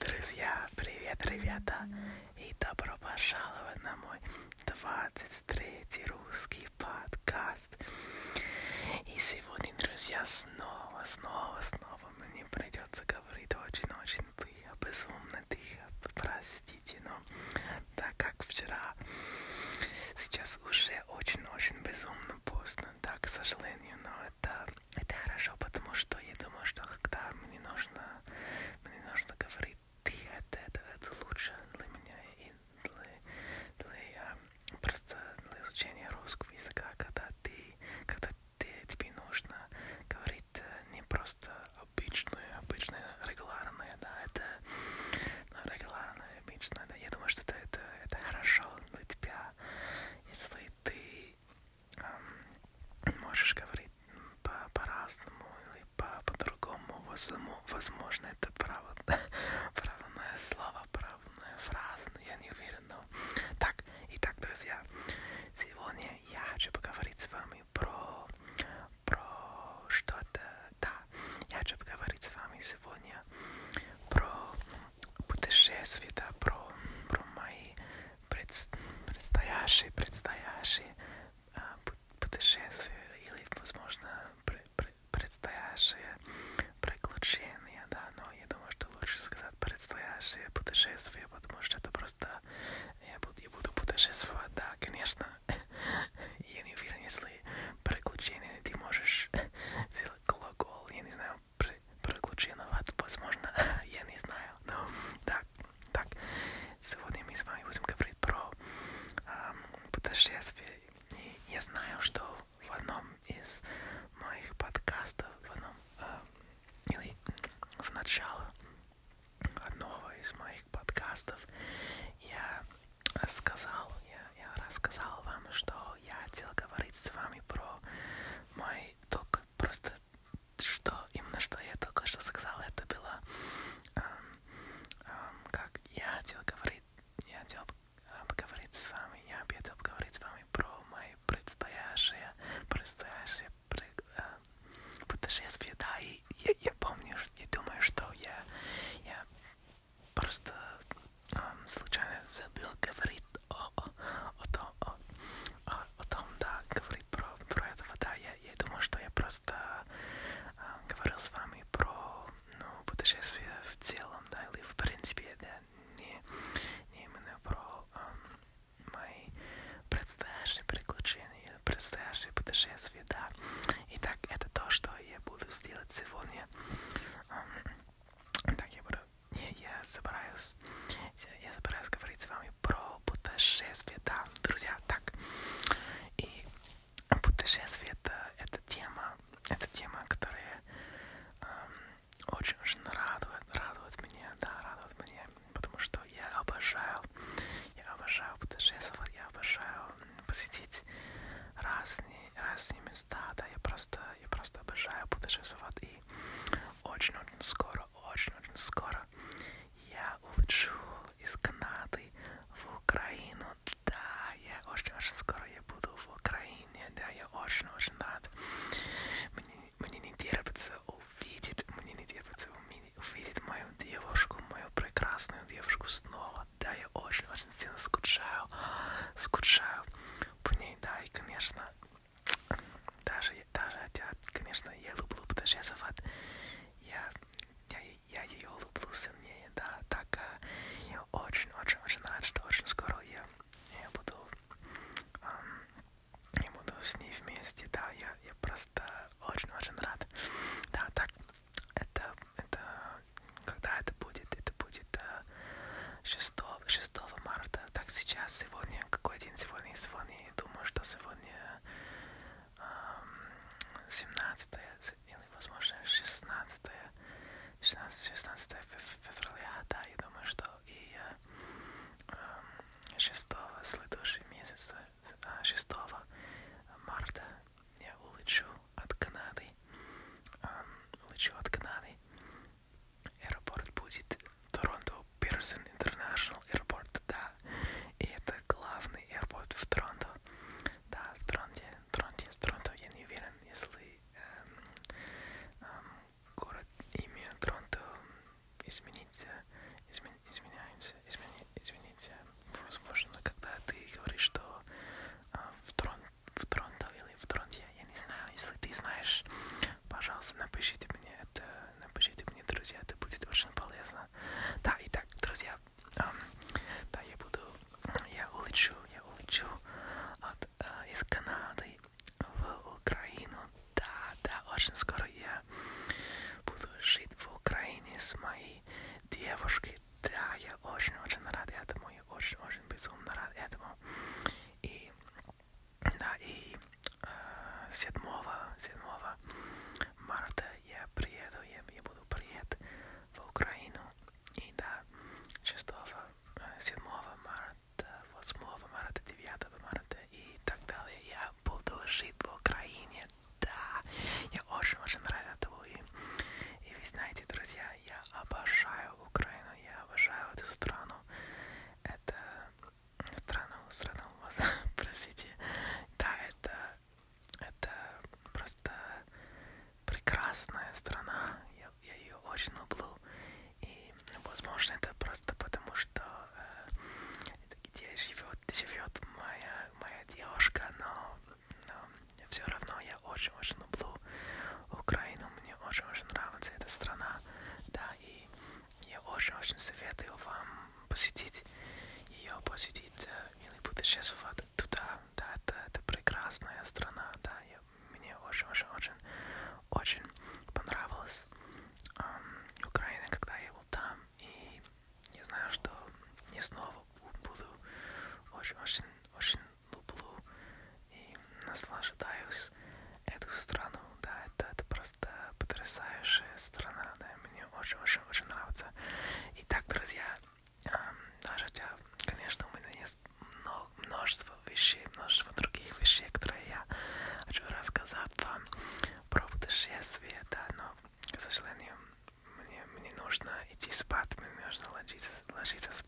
Друзья, привет, ребята! И добро пожаловать на мой 23-й русский подкаст. И сегодня, друзья, снова, снова, снова мне придется говорить очень-очень тихо, безумно тихо, простите, но так как вчера же света про, про мои предс- предстоящие, предстоящие а, путешествия или, возможно, пр- пр- предстоящие приключения, да, но я думаю, что лучше сказать предстоящие путешествия. подкастов. Я сказал, я, я рассказал вам, что я хотел говорить с вами Макс. Я собираюсь говорить с вами про путешествие, да, друзья, так. И путешествие I измен, изменяемся, измени, изменить. Возможно, когда ты говоришь, что yeah, ce să fac? Jesus.